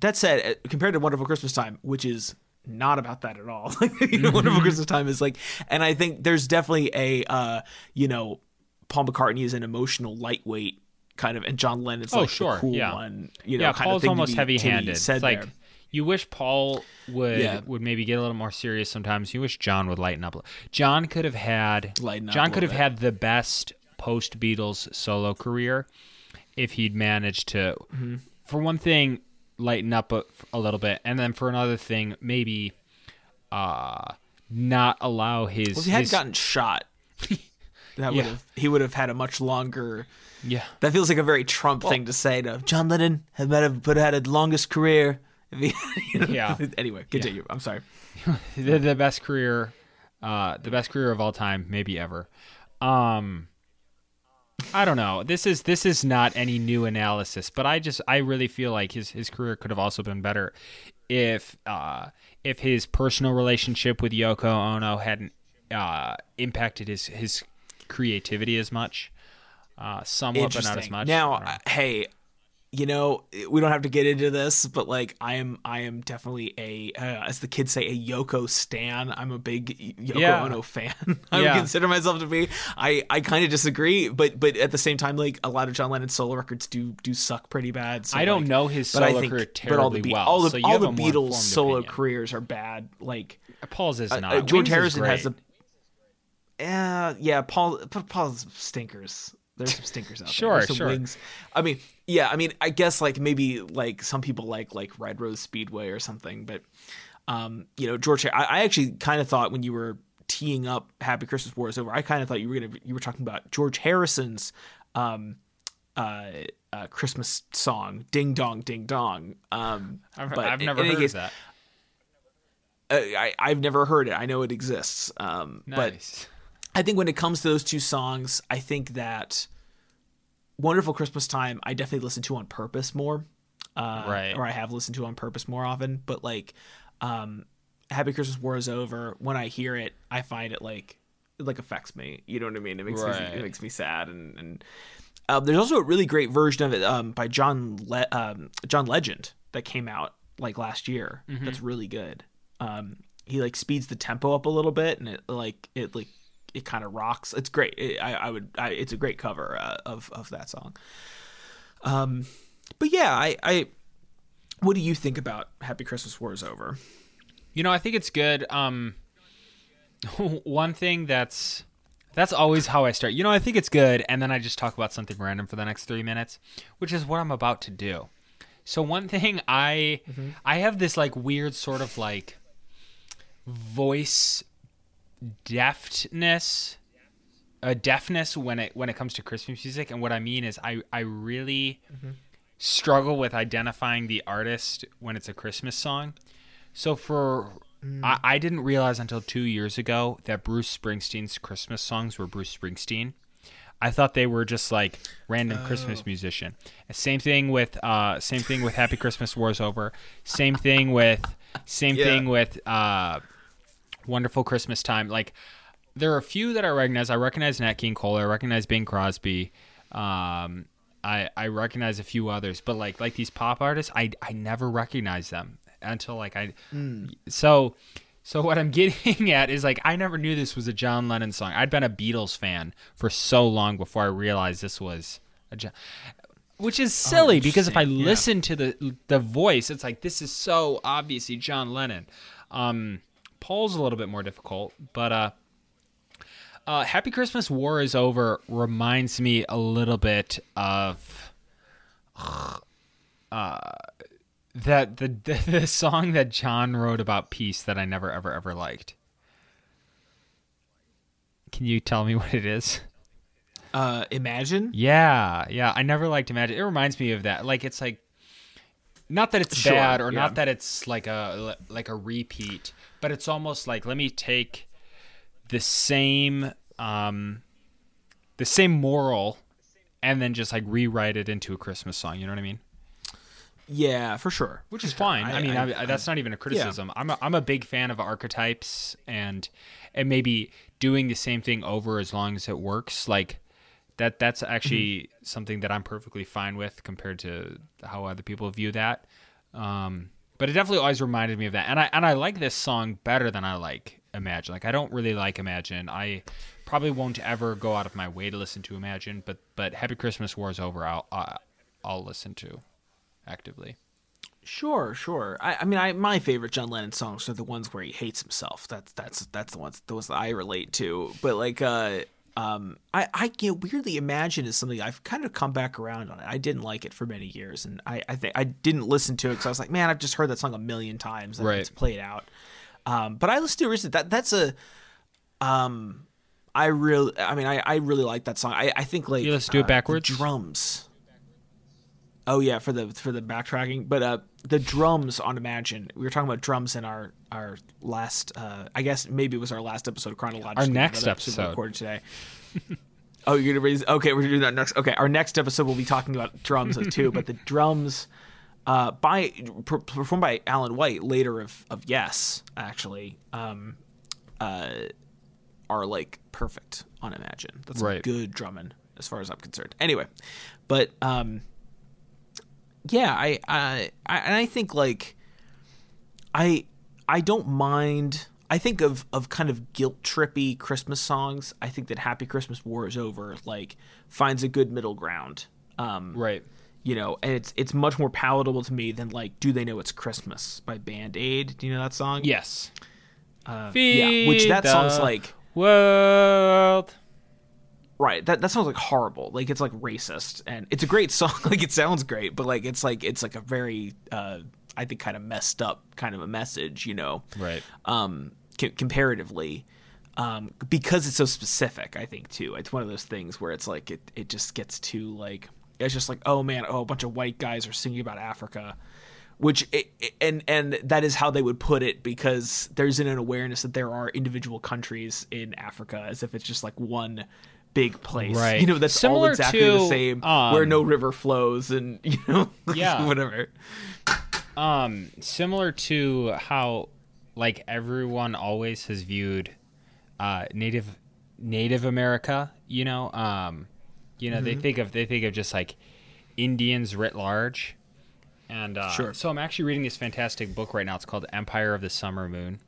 that said uh, compared to wonderful christmas time which is not about that at all you know, wonderful christmas time is like and i think there's definitely a uh you know paul mccartney is an emotional lightweight kind of and john lennon's Oh, like sure, the cool yeah. one you know yeah, kind of thing almost heavy-handed. said It's like there. You wish Paul would Yeah. would maybe get a little more serious sometimes. You wish John would lighten up. John could have had Lighten up John could have little had the best post Beatles solo career if he'd managed to, Mm-hmm. for one thing, lighten up a, a little bit, and then for another thing, maybe uh not allow his. Well, if he had his- gotten shot, that would Yeah. have he would have had a much longer. yeah. That feels like a very Trump thing to say to John Lennon. Had better would have had a longest career. If he, you know? Yeah. Anyway, continue. I'm sorry. the, the best career, uh, the best career of all time, maybe ever. Um, I don't know. This is this is not any new analysis, but I just I really feel like his his career could have also been better if uh if his personal relationship with Yoko Ono hadn't uh impacted his his creativity as much. Uh somewhat but not as much. Now, I hey, you know, we don't have to get into this, but like, I am, I am definitely a, uh, as the kids say, a Yoko stan. I'm a big Yoko Yeah. Ono fan. I Yeah. would consider myself to be. I, I kind of disagree, but, but at the same time, like a lot of John Lennon's solo records do, do suck pretty bad. So I don't like, know his solo think, career but all the, terribly Be- well, all the, so all the Beatles solo opinion. careers are bad. Like Paul's is uh, not. uh, George Wings Harrison has a. Yeah, yeah. Paul, but Paul's stinkers. There's some stinkers out Sure, there. There's some sure. Wings. I mean, yeah. I mean, I guess like maybe like some people like like Red Rose Speedway or something, but um, you know, George. I, I actually kind of thought when you were teeing up "Happy Christmas War is Over," I kind of thought you were gonna you were talking about George Harrison's um, uh, uh, Christmas song "Ding Dong Ding Dong." Um, I've, but I've never heard case, of that. uh, I, I've never heard it. I know it exists. Um, but I think when it comes to those two songs, I think that Wonderful Christmas Time, I definitely listen to on purpose more. Uh, Right. Or I have listened to on purpose more often. But like, um, Happy Christmas War is over. When I hear it, I find it like, it like affects me. You know what I mean? It makes me, it makes me sad. And, and um, there's also a really great version of it um, by John Le- um, John Legend that came out like last year. Mm-hmm. That's really good. Um, he like speeds the tempo up a little bit, and it like it like it kind of rocks. It's great. It, I, I would. I, it's a great cover uh, of of that song. Um, but yeah, I, I. What do you think about Happy Christmas War is over? You know, I think it's good. Um, one thing that's that's always how I start. You know, I think it's good, and then I just talk about something random for the next three minutes, which is what I'm about to do. So one thing I I have this like weird sort of like voice deftness a deafness when it when it comes to Christmas music and what I mean is I I really struggle with identifying the artist when it's a Christmas song. So for I, I didn't realize until two years ago that Bruce Springsteen's Christmas songs were Bruce Springsteen. I thought they were just like random Christmas musician. Same thing with uh same thing with Happy Christmas War's Over. Same thing with same Yeah. thing with uh Wonderful Christmas Time. Like there are a few that I recognize. I recognize Nat King Cole. I recognize Bing Crosby. Um, I I recognize a few others, but like like these pop artists, I I never recognize them until like I. So so what I'm getting at is like I never knew this was a John Lennon song. I'd been a Beatles fan for so long before I realized this was a John. Which is silly because if I. Yeah. listen to the the voice, it's like this is so obviously John Lennon. Um, Paul's a little bit more difficult, but uh, uh, Happy Christmas War is Over reminds me a little bit of uh, that the, the the song that John wrote about peace that I never ever ever liked. Can you tell me what it is? Uh, Imagine. Yeah, yeah. I never liked Imagine. It reminds me of that. Like it's like not that it's Sure, bad or yeah. not that it's like a like a repeat, but it's almost like let me take the same um the same moral and then just like rewrite it into a Christmas song, you know what I mean? Yeah, for sure. Which is fine. I, mean, I, I- that's not even a criticism. I'm a, I'm a big fan of archetypes and and maybe doing the same thing over as long as it works. Like that that's actually something that I'm perfectly fine with compared to how other people view that. Um, but it definitely always reminded me of that. And I and I like this song better than I like Imagine. Like I don't really like Imagine. I probably won't ever go out of my way to listen to Imagine, but but Happy Christmas War is over. I'll I'll, I'll listen to actively. Sure, sure. I, I mean, I my favorite John Lennon songs are the ones where he hates himself. That's that's that's the ones those that I relate to. But like, uh, um, I I you know, weirdly imagine is something I've kind of come back around on. it. I didn't like it for many years, and I I think I didn't listen to it because I was like, man, I've just heard that song a million times. I Right. need to play it out. Um, but I listened to it recently. That that's a um. I really, I mean, I, I really like that song. I, I think like You listen to it uh, the backwards? drums. Oh yeah, for the for the backtracking, but uh, the drums on Imagine. We were talking about drums in our our last. Uh, I guess maybe it was our last episode of chronologically. Our next episode. recorded today. Oh, you're gonna raise. Okay, we're gonna do that next. Okay, our next episode we'll be talking about drums too, but the drums, uh, by per, performed by Alan White later of of Yes, actually, um, uh, are like perfect on Imagine. That's Right. good drumming as far as I'm concerned. Anyway, but um, yeah, I I I, and I think like I I don't mind. I think of of kind of guilt trippy Christmas songs. I think that Happy Christmas War is over like finds a good middle ground. Um, Right. You know, and it's it's much more palatable to me than like Do They Know It's Christmas by Band Aid. Do you know that song? Yes. Uh, yeah. Which that song's like world. Right. That that sounds like horrible. Like it's like racist, and it's a great song. Like it sounds great, but like it's like it's like a very uh, I think kind of messed up kind of a message. You know. Right. um, c- comparatively, um, because it's so specific. I think too, it's one of those things where it's like it it just gets too like it's just like oh man, oh a bunch of white guys are singing about Africa, which it, it- and and that is how they would put it because there's an awareness that there are individual countries in Africa as if it's just like one big place, Right. You know, that's all exactly to, the same, where um, no river flows, and you know, Yeah. whatever. Um, similar to how, like, everyone always has viewed uh, Native Native America. You know, um, you know, they Mm-hmm. think of they think of just like Indians writ large. And uh, Sure. so I'm actually reading this fantastic book right now. It's called Empire of the Summer Moon,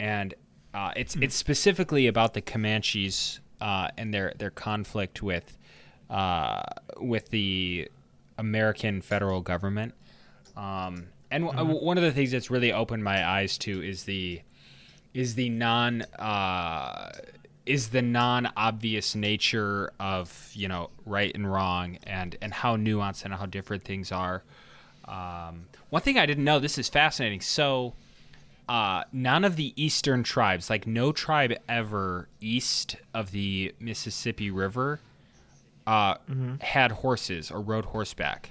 and uh, it's Hmm. it's specifically about the Comanches uh, and their their conflict with uh, with the American federal government. Um, and w- Mm-hmm. one of the things that's really opened my eyes to is the is the non uh, is the non obvious nature of you know right and wrong and and how nuanced and how different things are. Um, one thing I didn't know this is fascinating. So uh, none of the eastern tribes, like no tribe ever east of the Mississippi River, uh, had horses or rode horseback,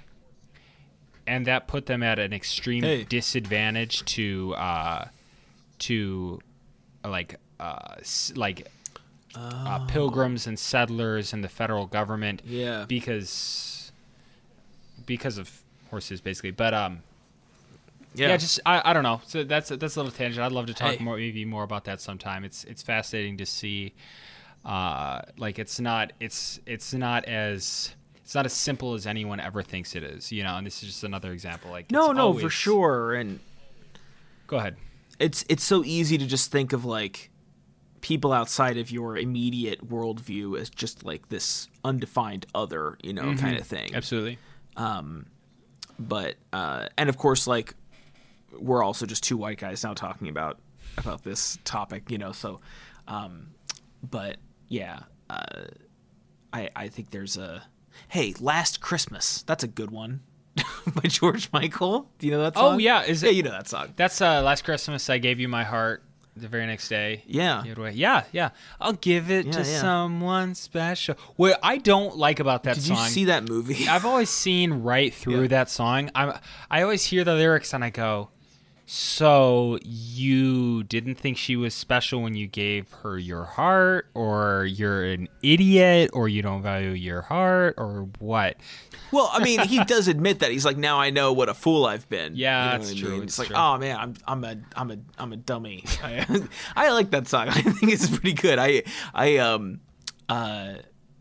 and that put them at an extreme Hey. disadvantage to uh, to like uh, like uh, pilgrims and settlers and the federal government Yeah. because because of horses basically but um yeah, Yeah, just I, I don't know. So that's that's a little tangent. I'd love to talk Hey. more maybe more about that sometime. It's it's fascinating to see. Uh, like it's not it's it's not as it's not as simple as anyone ever thinks it is. You know, and this is just another example. Like no, no, for sure, and Go ahead. it's it's so easy to just think of like people outside of your immediate worldview as just like this undefined other, you know, kind of thing. Absolutely. Um, but uh, and of course, like we're also just two white guys now talking about about this topic, you know. So, um, but yeah, uh, I I think there's a hey, Last Christmas. That's a good one by George Michael. Do you know that song? Oh, yeah, is yeah, it- you know that song. That's uh, last Christmas I gave you my heart. The very next day. Yeah. Give it away. Yeah, yeah. I'll give it Yeah, to yeah. someone special. What I don't like about that Did song. you see that movie? I've always seen right through Yeah. that song. I I always hear the lyrics and I go, "So you didn't think she was special when you gave her your heart, or you're an idiot, or you don't value your heart, or what?" Well, I mean, he does admit that he's like, now I know what a fool I've been. Yeah, You know that's true, mean? it's It's like, true. oh man, I'm I'm a I'm a I'm a dummy. I, I like that song. I think it's pretty good. I I um uh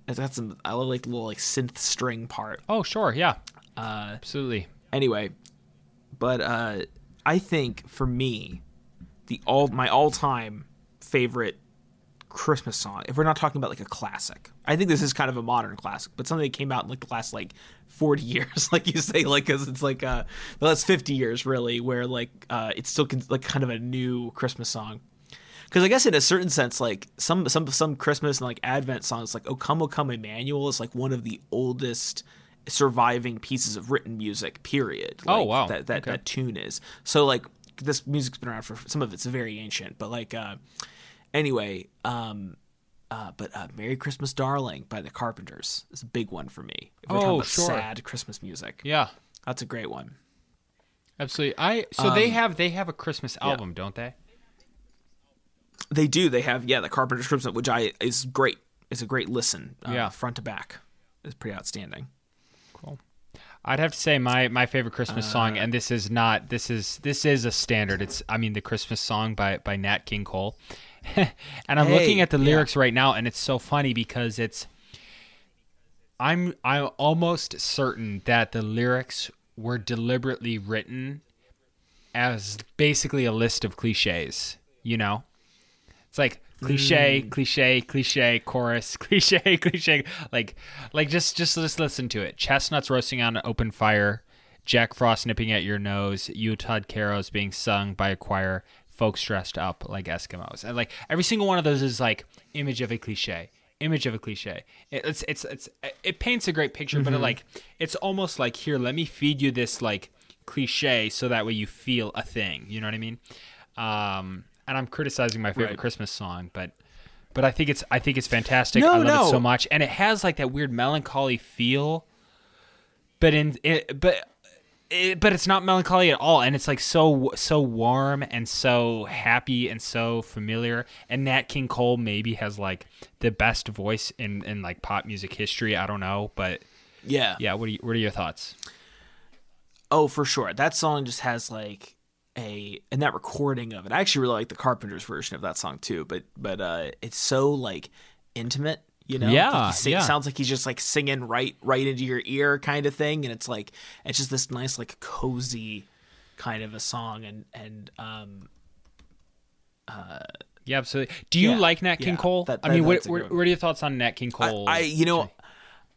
it's got some I love like the little like synth string part. Oh, sure, yeah, Uh, absolutely. anyway, but uh, I think for me, the all my all time favorite Christmas song. If we're not talking about like a classic, I think this is kind of a modern classic, but something that came out in like the last like forty years, like you say, like because it's like uh the last fifty years really, where like uh it's still con- like kind of a new Christmas song. Because I guess in a certain sense, like some some some Christmas and like Advent songs, like "O Come, O Come, Emmanuel" is like one of the oldest surviving pieces of written music. Period. Oh, wow. That that, Okay. that tune is so like this music's been around for some of it's very ancient, but like uh anyway, um uh, but uh, "Merry Christmas, Darling" by the Carpenters is a big one for me. If we're talking Oh, about sure. sad Christmas music, Yeah, that's a great one. absolutely. I so they Um, have they have a Christmas album, don't they? They do. They have yeah, the Carpenter's Christmas, which I is great. is a great listen. Uh, Yeah. front to back is pretty outstanding. I'd have to say my my favorite Christmas song, Uh, and this is not this is this is a standard. It's I mean the Christmas song by by Nat King Cole, and I'm Hey, looking at the yeah. lyrics right now, and it's so funny because it's I'm I'm almost certain that the lyrics were deliberately written as basically a list of cliches. You know, it's like cliche, cliche, cliche, chorus, cliche, cliche. Like, like just just just listen to it. Chestnuts roasting on an open fire, Jack Frost nipping at your nose, Yuletide carols being sung by a choir, folks dressed up like Eskimos, and like every single one of those is like image of a cliche. Image of a cliche. It- It's it's it's it paints a great picture, but it like it's almost like here. Let me feed you this like cliche, so that way you feel a thing. You know what I mean? Um, and I'm criticizing my favorite Right. Christmas song, but but I think it's I think it's fantastic. No, I love no. it so much, and it has like that weird melancholy feel. But in it, but it, but it's not melancholy at all, and it's like so so warm and so happy and so familiar. And Nat King Cole maybe has like the best voice in in like pop music history. I don't know, but Yeah. yeah. What are you, what are your thoughts? Oh, for sure. That song just has like a and that recording of it. I actually really like the Carpenters version of that song too, but but uh it's so like intimate, you know? Yeah, Like, sing- yeah. sounds like he's just like singing right right into your ear kind of thing and it's like it's just this nice like cozy kind of a song and and um Uh, Yeah, absolutely. Do you Yeah, like Nat King yeah. Cole? That- I mean, what, what, what are your thoughts on Nat King Cole? I, I you know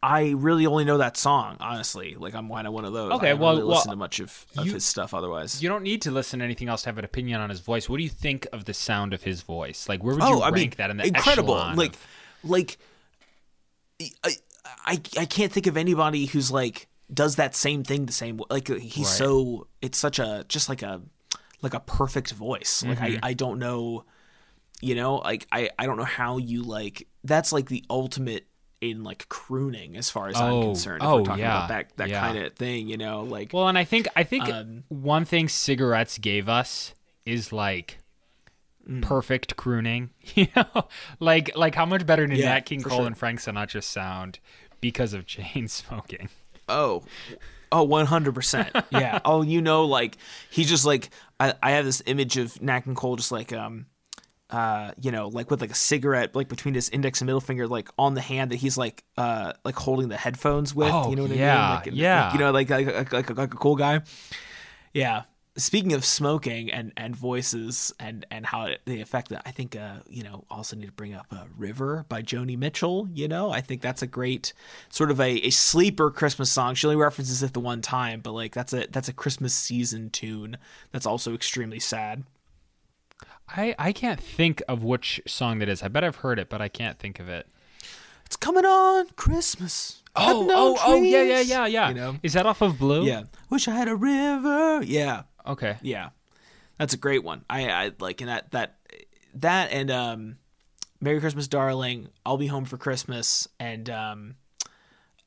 I really only know that song, honestly. Like I'm kind of one of those. Okay, I don't well- really well, listen to much of, of you- his stuff otherwise. You don't need to listen to anything else to have an opinion on his voice. What do you think of the sound of his voice? Like, where would you oh, I rank mean, that in the incredible. Like, of- like, I, I, I can't think of anybody who's like does that same thing the same way. Like he's Right. so it's such a just like a like a perfect voice. Like Mm-hmm. I, I don't know, you know, like I, I don't know how you like. That's like the ultimate in like crooning as far as I'm Oh, concerned. If oh, we're talking yeah, about that that yeah. kind of thing, you know, like Well, and I think I think Um, one thing cigarettes gave us is like Mm. perfect crooning. You know, like like how much better did Yeah, Nat King Cole sure. and Frank Sinatra sound because of chain smoking? Oh. Oh, Oh, oh, one hundred percent. Yeah. oh, you know, like he just like I, I have this image of Nat King Cole just like um, uh, you know, like with like a cigarette like between his index and middle finger, like on the hand that he's like uh like holding the headphones with. Oh, you know what yeah, I mean? Like, yeah. like, you know, like like, like like like a cool guy. Yeah. Speaking of smoking and, and voices and, and how it, they affect that, I think uh, you know also need to bring up uh, "River" by Joni Mitchell. You know, I think that's a great sort of a, a sleeper Christmas song. She only references it the one time, but like that's a that's a Christmas season tune that's also extremely sad. I I can't think of which song that is. I bet I've heard it, but I can't think of it. It's coming on Christmas. Oh no oh oh yeah yeah yeah yeah. You know, Is that off of Blue? yeah. Wish I had a river. Yeah, Okay. Yeah, that's a great one. I, I like and that that that and um, Merry Christmas, darling. I'll be home for Christmas and um,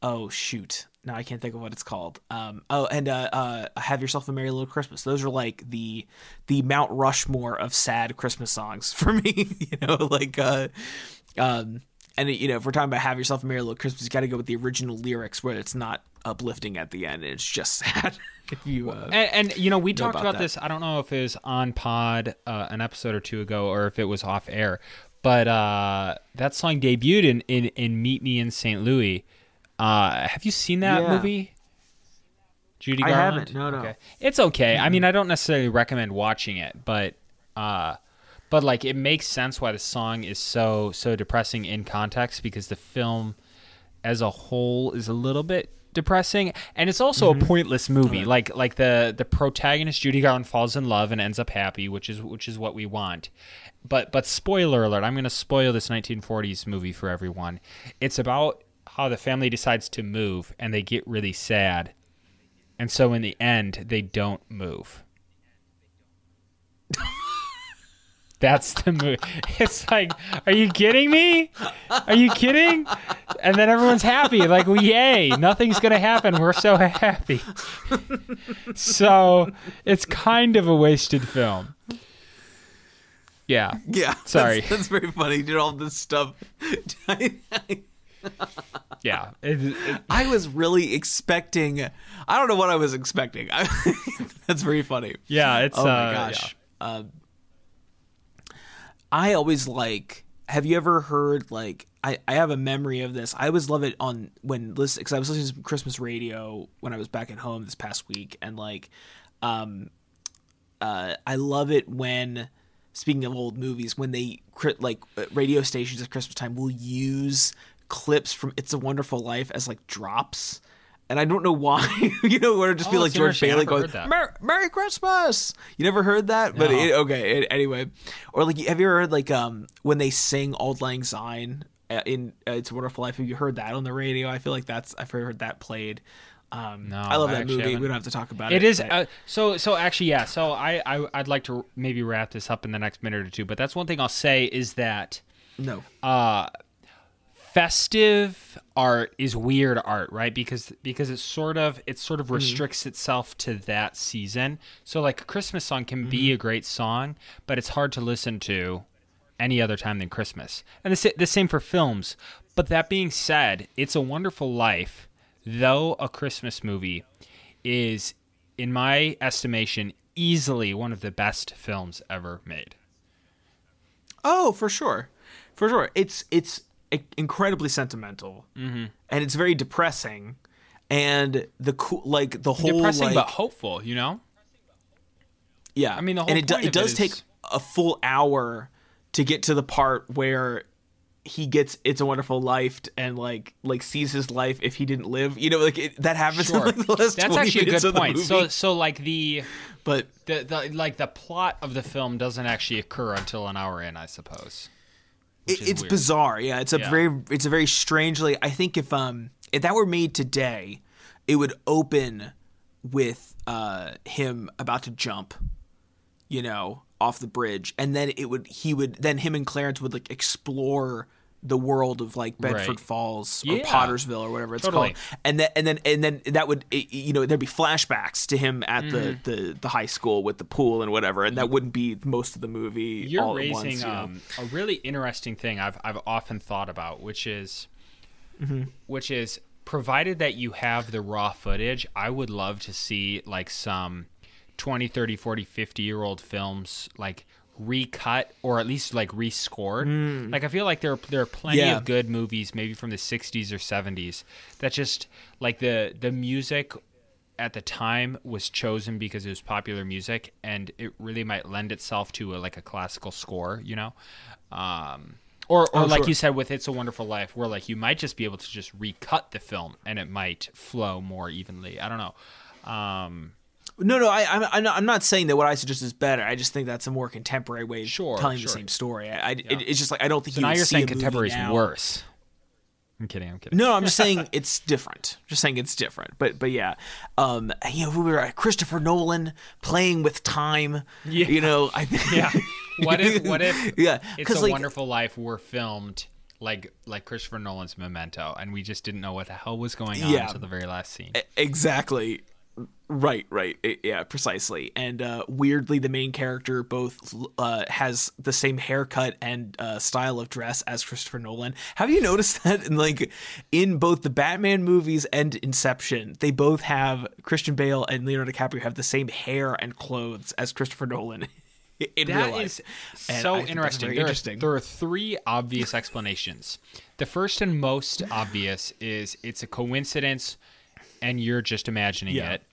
oh shoot, now I can't think of what it's called. Um, oh and uh, uh, have yourself a merry little Christmas. Those are like the the Mount Rushmore of sad Christmas songs for me. you know, like uh, um. And you know, if we're talking about "Have Yourself a Merry Little Christmas," you got to go with the original lyrics, where it's not uplifting at the end; it's just sad. if you, uh, And, and you know, we talked about this. I don't know if it was on Pod uh, an episode or two ago, or if it was off air. But uh, that song debuted in, in, in Meet Me in St. Louis. Uh, have you seen that Yeah. movie? Judy I Garland. haven't. No, no. Okay. It's okay. I mean, I don't necessarily recommend watching it, but uh, but like it makes sense why the song is so so depressing in context because the film as a whole is a little bit depressing and it's also Mm-hmm. a pointless movie like like the the protagonist Judy Garland falls in love and ends up happy which is which is what we want but but spoiler alert I'm going to spoil this 1940s movie for everyone it's about how the family decides to move and they get really sad and so in the end they don't move That's the movie. It's like, are you kidding me? Are you kidding? And then everyone's happy. Like, well, yay, nothing's going to happen. We're so happy. so it's kind of a wasted film. Yeah. Yeah, Sorry. that's, that's very funny. He did all this stuff. Yeah. It- it- I was really expecting. I don't know what I was expecting. that's very funny. yeah. It's Oh my uh, gosh. Um, I always like. Have you ever heard like I, I have a memory of this. I always love it on when listen because I was listening to Christmas radio when I was back at home this past week and like, um, uh, I love it when speaking of old movies when they like uh, radio stations at Christmas time will use clips from It's a Wonderful Life as like drops. And I don't know why, you know, where it just be Oh, like George. Bailey going. Mer- Merry Christmas. You never heard that? But it, okay, it, anyway. Or like, have you ever heard like um when they sing Auld Lang Syne in uh, It's a Wonderful Life? Have you heard that on the radio? I feel like that's I've heard that played. Um, No, I love that movie. haven't. We don't have to talk about it. It is uh, so so actually yeah so I, I I'd like to maybe wrap this up in the next minute or two but that's one thing I'll say is that no. uh festive art is weird art right? Because because it sort of it sort of mm-hmm. restricts itself to that season. So like a christmas song can be mm-hmm. a great song but it's hard to listen to any other time than christmas. And the, the same for films. But that being said it's a wonderful life though a christmas movie is in my estimation easily one of the best films ever made. Oh, for sure, for sure. It's it's incredibly sentimental, mm-hmm. and it's very depressing. And the cool, like the whole depressing like, but hopeful you know Yeah, I mean, the whole and it, do, it does it take a full hour to get to the part where he gets "It's a Wonderful Life" and like like sees his life if he didn't live. You know, like it, that happens in Sure. like That's 20 actually a good point. So so like the, but the the like the plot of the film doesn't actually occur until an hour in, I suppose. Which it, is it's weird. bizarre. Yeah, it's a Yeah. very it's a very strangely. I think if um if that were made today, it would open with uh him about to jump, you know, off the bridge, and then it would he would then him and Clarence would like explore the world of like Bedford Right. Falls or Yeah. Pottersville or whatever it's Totally. called, and then and then and then that would you know there'd be flashbacks to him at Mm-hmm. the, the the high school with the pool and whatever, and that wouldn't be most of the movie. You're raising once, you know? um, a really interesting thing I've I've often thought about, which is which is provided that you have the raw footage, I would love to see like some 20, 30, 40, 50 year old films like recut or at least like rescored. Like I feel like there are, there are plenty Yeah. of good movies maybe from the 60s or 70s that just like the the music at the time was chosen because it was popular music and it really might lend itself to a, like a classical score, you know. Um or, or Oh, like sure. you said with It's a Wonderful Life, where like you might just be able to just recut the film and it might flow more evenly. I don't know. Um, No, no, I, I'm, I'm not, I'm not saying that what I suggest is better. I just think that's a more contemporary way of Sure, telling the same story. I, I, it, it's just like I don't think so you now you're saying contemporary is worse. I'm kidding. I'm kidding. No, I'm just saying it's different. Just saying it's different. But but yeah, um, you know, we were at Christopher Nolan playing with time. Yeah. you know, I think. Yeah. What if what if yeah, It's a like Wonderful Life were filmed like like Christopher Nolan's Memento, and we just didn't know what the hell was going on Yeah. until the very last scene. exactly. Right, right, I- yeah, precisely. And uh, weirdly, the main character both uh, has the same haircut and uh, style of dress as Christopher Nolan. Have you noticed that? In like in both the Batman movies and Inception, they both have Christian Bale and Leonardo DiCaprio have the same hair and clothes as Christopher Nolan. In real life. is so I think that's interesting. There, interesting. Are, there are three obvious explanations. The first and most obvious is it's a coincidence, and you're just imagining Yeah. it.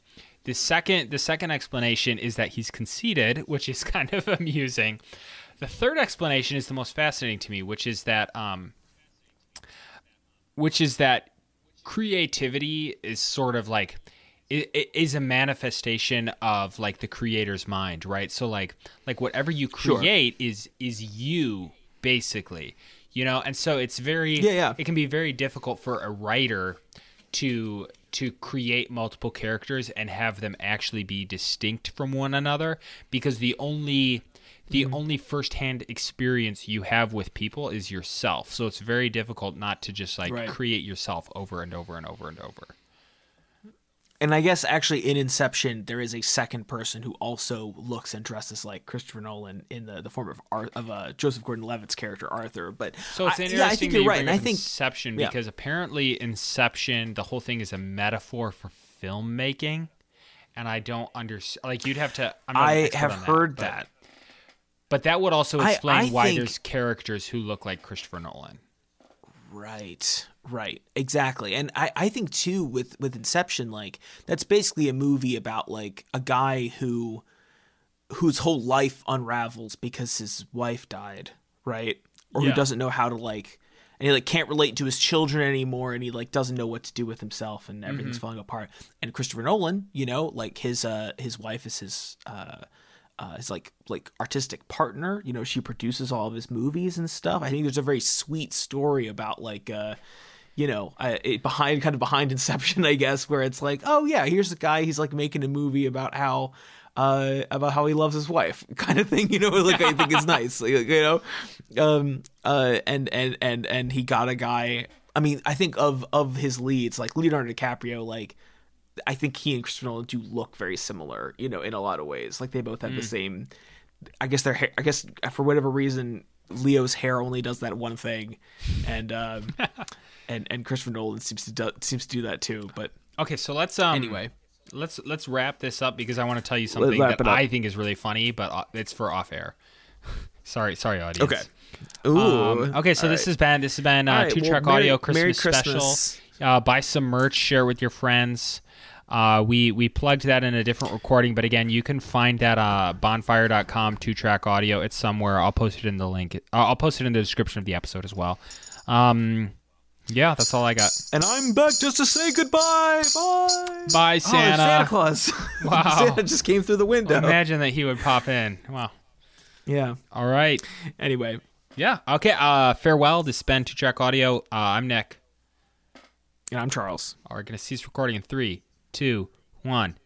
The second, the second explanation is that he's conceited, which is kind of amusing. The third explanation is the most fascinating to me, which is that, um, which is that creativity is sort of like it, is a manifestation of like the creator's mind right so like like whatever you Sure. create is is you basically you know and so it's very Yeah, yeah. it can be very difficult for a writer to to create multiple characters and have them actually be distinct from one another because the only the Mm-hmm. only firsthand experience you have with people is yourself so it's very difficult not to just like Right. create yourself over and over and over and over and I guess actually in Inception there is a second person who also looks and dresses like Christopher Nolan in the, the form of Ar- of uh, Joseph Gordon-Levitt's character Arthur. But So it's I, interesting yeah, I think that you're you right, and I think Inception yeah. because apparently Inception, the whole thing is a metaphor for filmmaking, and I don't understand. Like you'd have to. I have on heard but- that. But that would also I- explain I why think- there's characters who look like Christopher Nolan. Right, right, exactly. And I, I think too with with Inception, like that's basically a movie about like a guy who whose whole life unravels because his wife died, right? Or Yeah. who doesn't know how to like and he like can't relate to his children anymore and he like doesn't know what to do with himself and everything's falling apart. And Christopher Nolan, you know, like his uh his wife is his uh uh, his like like artistic partner. You know, she produces all of his movies and stuff. I think there's a very sweet story about like uh, you know, uh, it behind kind of behind Inception, I guess, where it's like, oh yeah, here's a guy. He's like making a movie about how uh about how he loves his wife, kind of thing. You know, like I think it's nice. Like, you know, um uh and and and and he got a guy. I mean, I think of of his leads, like Leonardo DiCaprio, like I think he and Christopher Nolan do look very similar, you know, in a lot of ways. Like they both have the same. I guess their hair. I guess for whatever reason, Leo's hair only does that one thing, and um, and and Christopher Nolan seems to do, seems to do that too. But Okay, so let's um Anyway. let's let's wrap this up because I want to tell you something that. I think is really funny, but uh, it's for off air. sorry, sorry, audience. okay, ooh, Um, okay, so All this right. has been this has been uh, right, two track audio Christmas, Merry special. Uh, buy some merch, share with your friends. Uh, we we plugged that in a different recording, but again, you can find that uh, bonfire.com two track audio. It's somewhere. I'll post it in the link. I'll post it in the description of the episode as well. Um, yeah, that's all I got. and I'm back just to say goodbye. Bye. Bye, Santa. Oh, Santa. Santa Claus. Wow. Santa just came through the window. Imagine that he would pop in. Wow. yeah. All right. Anyway, Yeah. Okay. Uh, farewell. to Spend two track audio. Uh, I'm Nick. and I'm Charles. We're gonna cease recording in three, two, one.